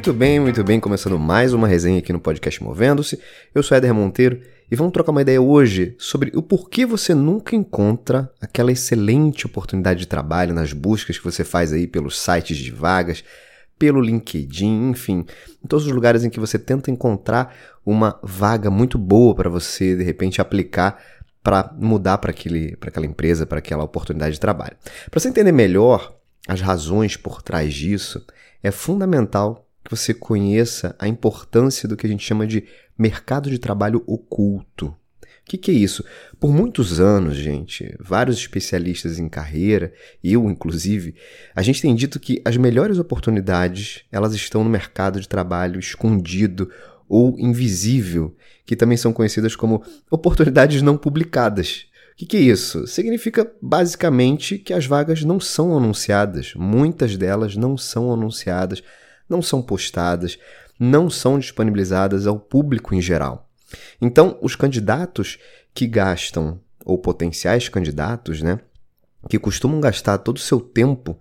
Muito bem, muito bem, começando mais uma resenha aqui no podcast Movendo-se. Eu sou Éder Monteiro e vamos trocar uma ideia hoje sobre o porquê você nunca encontra aquela excelente oportunidade de trabalho nas buscas que você faz aí pelos sites de vagas, pelo LinkedIn, enfim, em todos os lugares em que você tenta encontrar uma vaga muito boa para você de repente aplicar para mudar para aquela empresa, para aquela oportunidade de trabalho. Para você entender melhor as razões por trás disso, é fundamental que você conheça a importância do que a gente chama de mercado de trabalho oculto. O que, que, é isso? Por muitos anos, gente, vários especialistas em carreira, eu inclusive, a gente tem dito que as melhores oportunidades elas estão no mercado de trabalho escondido ou invisível, que também são conhecidas como oportunidades não publicadas. O que, que é isso? Significa basicamente que as vagas não são anunciadas, muitas delas não são anunciadas não são postadas, não são disponibilizadas ao público em geral. Então, os candidatos que gastam, ou potenciais candidatos, né, que costumam gastar todo o seu tempo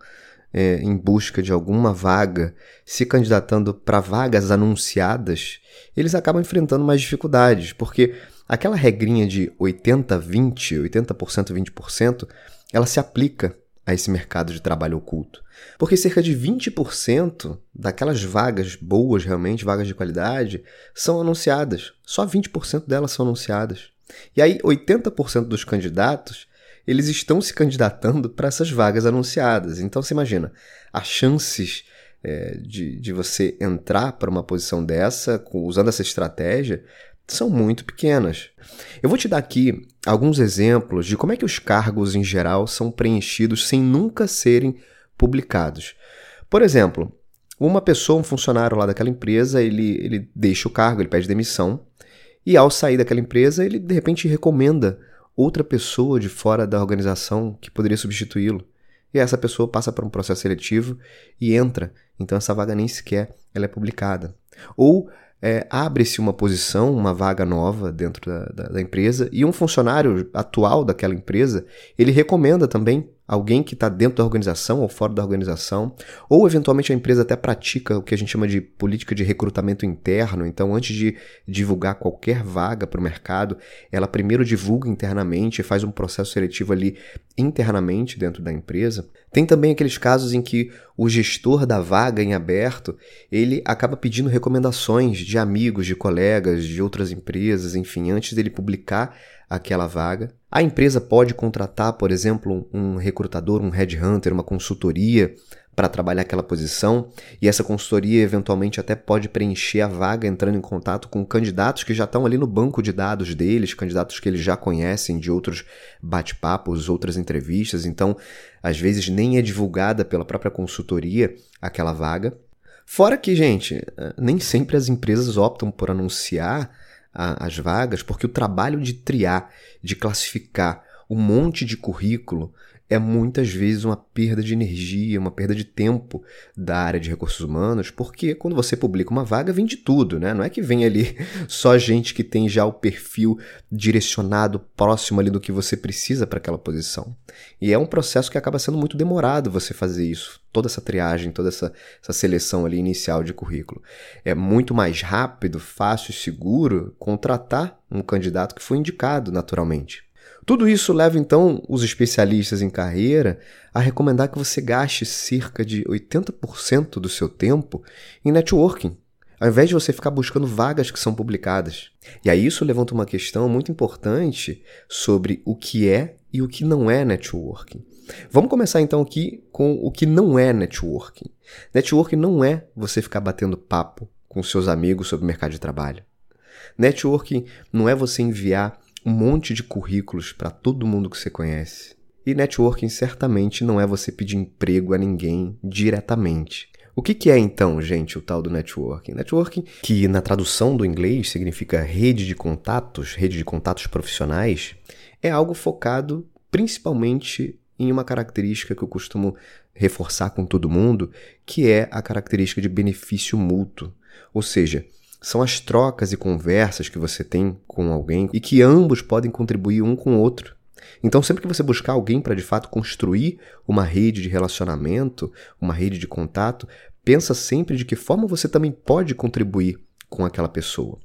é, em busca de alguma vaga, se candidatando para vagas anunciadas, eles acabam enfrentando mais dificuldades, porque aquela regrinha de 80-20, 80%, 20%, ela se aplica a esse mercado de trabalho oculto. Porque cerca de 20% daquelas vagas boas, realmente, vagas de qualidade, são anunciadas. Só 20% delas são anunciadas. E aí, 80% dos candidatos, eles estão se candidatando para essas vagas anunciadas. Então, você imagina, as chances é, de, de você entrar para uma posição dessa, usando essa estratégia, são muito pequenas. Eu vou te dar aqui alguns exemplos de como é que os cargos em geral são preenchidos sem nunca serem publicados. Por exemplo, uma pessoa, um funcionário lá daquela empresa, ele, ele deixa o cargo, ele pede demissão, e ao sair daquela empresa, ele de repente recomenda outra pessoa de fora da organização que poderia substituí-lo. E essa pessoa passa por um processo seletivo e entra. Então essa vaga nem sequer ela é publicada. Ou é, abre-se uma posição, uma vaga nova dentro da, da, da, empresa e um funcionário atual daquela empresa ele recomenda também alguém que está dentro da organização ou fora da organização, ou eventualmente a empresa até pratica o que a gente chama de política de recrutamento interno. Então, antes de divulgar qualquer vaga para o mercado, ela primeiro divulga internamente, faz um processo seletivo ali internamente dentro da empresa. Tem também aqueles casos em que o gestor da vaga em aberto, ele acaba pedindo recomendações de amigos, de colegas, de outras empresas, enfim, antes dele publicar aquela vaga. A empresa pode contratar, por exemplo, um recrutador, um headhunter, uma consultoria para trabalhar aquela posição, e essa consultoria eventualmente até pode preencher a vaga entrando em contato com candidatos que já estão ali no banco de dados deles, candidatos que eles já conhecem de outros bate-papos, outras entrevistas, então às vezes nem é divulgada pela própria consultoria aquela vaga. Fora que, gente, nem sempre as empresas optam por anunciar a, as vagas, porque o trabalho de triar, de classificar um monte de currículo é muitas vezes uma perda de energia, uma perda de tempo da área de recursos humanos, porque quando você publica uma vaga, vem de tudo, né? Não é que vem ali só gente que tem já o perfil direcionado próximo ali do que você precisa para aquela posição. E é um processo que acaba sendo muito demorado você fazer isso, toda essa triagem, toda essa, essa seleção ali inicial de currículo. É muito mais rápido, fácil e seguro contratar um candidato que foi indicado naturalmente. Tudo isso leva então os especialistas em carreira a recomendar que você gaste cerca de 80% do seu tempo em networking, ao invés de você ficar buscando vagas que são publicadas. E aí isso levanta uma questão muito importante sobre o que é e o que não é networking. Vamos começar então aqui com o que não é networking. Networking não é você ficar batendo papo com seus amigos sobre o mercado de trabalho. Networking não é você enviar um monte de currículos para todo mundo que você conhece. E networking certamente não é você pedir emprego a ninguém diretamente. O que, que é então, gente, o tal do networking? Networking, que na tradução do inglês significa rede de contatos, rede de contatos profissionais, é algo focado principalmente em uma característica que eu costumo reforçar com todo mundo, que é a característica de benefício mútuo. Ou seja, são as trocas e conversas que você tem com alguém e que ambos podem contribuir um com o outro. Então, sempre que você buscar alguém para de fato construir uma rede de relacionamento, uma rede de contato, pensa sempre de que forma você também pode contribuir com aquela pessoa.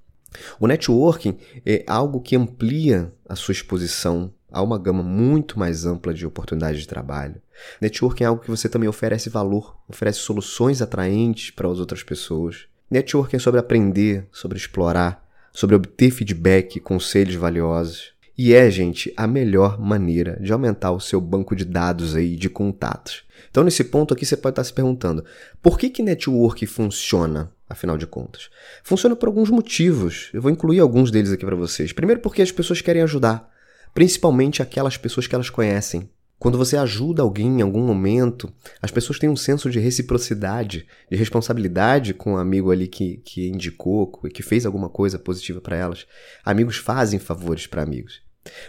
O networking é algo que amplia a sua exposição a uma gama muito mais ampla de oportunidades de trabalho. Networking é algo que você também oferece valor, oferece soluções atraentes para as outras pessoas. Networking é sobre aprender, sobre explorar, sobre obter feedback, conselhos valiosos. E é, gente, a melhor maneira de aumentar o seu banco de dados aí, de contatos. Então, nesse ponto aqui, você pode estar se perguntando: por que, que network funciona, afinal de contas? Funciona por alguns motivos. Eu vou incluir alguns deles aqui para vocês. Primeiro, porque as pessoas querem ajudar, principalmente aquelas pessoas que elas conhecem. Quando você ajuda alguém em algum momento, as pessoas têm um senso de reciprocidade, de responsabilidade com o amigo ali que, que indicou, que fez alguma coisa positiva para elas. Amigos fazem favores para amigos.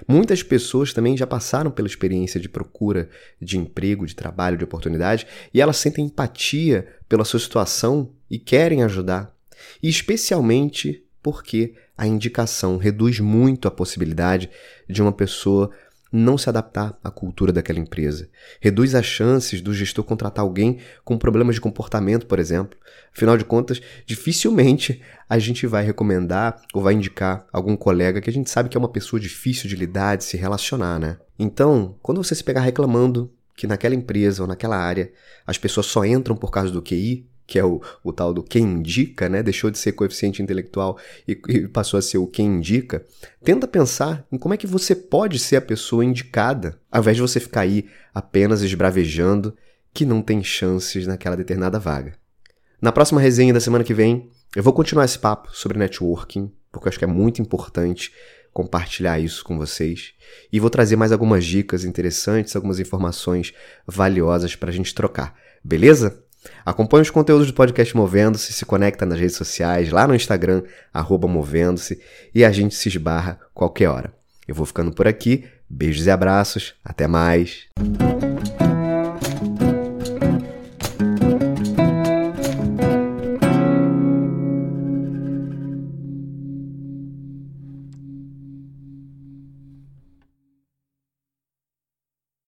Muitas pessoas também já passaram pela experiência de procura de emprego, de trabalho, de oportunidade, e elas sentem empatia pela sua situação e querem ajudar. E especialmente porque a indicação reduz muito a possibilidade de uma pessoa não se adaptar à cultura daquela empresa. Reduz as chances do gestor contratar alguém com problemas de comportamento, por exemplo. Afinal de contas, dificilmente a gente vai recomendar ou vai indicar algum colega que a gente sabe que é uma pessoa difícil de lidar, de se relacionar, né? Então, quando você se pegar reclamando que naquela empresa ou naquela área as pessoas só entram por causa do QI, que é o, o tal do quem indica, né? Deixou de ser coeficiente intelectual e, e, passou a ser o quem indica. Tenta pensar em como é que você pode ser a pessoa indicada, ao invés de você ficar aí apenas esbravejando que não tem chances naquela determinada vaga. Na próxima resenha da semana que vem, eu vou continuar esse papo sobre networking, porque eu acho que é muito importante compartilhar isso com vocês. E vou trazer mais algumas dicas interessantes, algumas informações valiosas para a gente trocar. Beleza? Acompanhe os conteúdos do podcast Movendo-se, se conecta nas redes sociais, lá no Instagram, arroba Movendo-se, e a gente se esbarra qualquer hora. Eu vou ficando por aqui, beijos e abraços, até mais.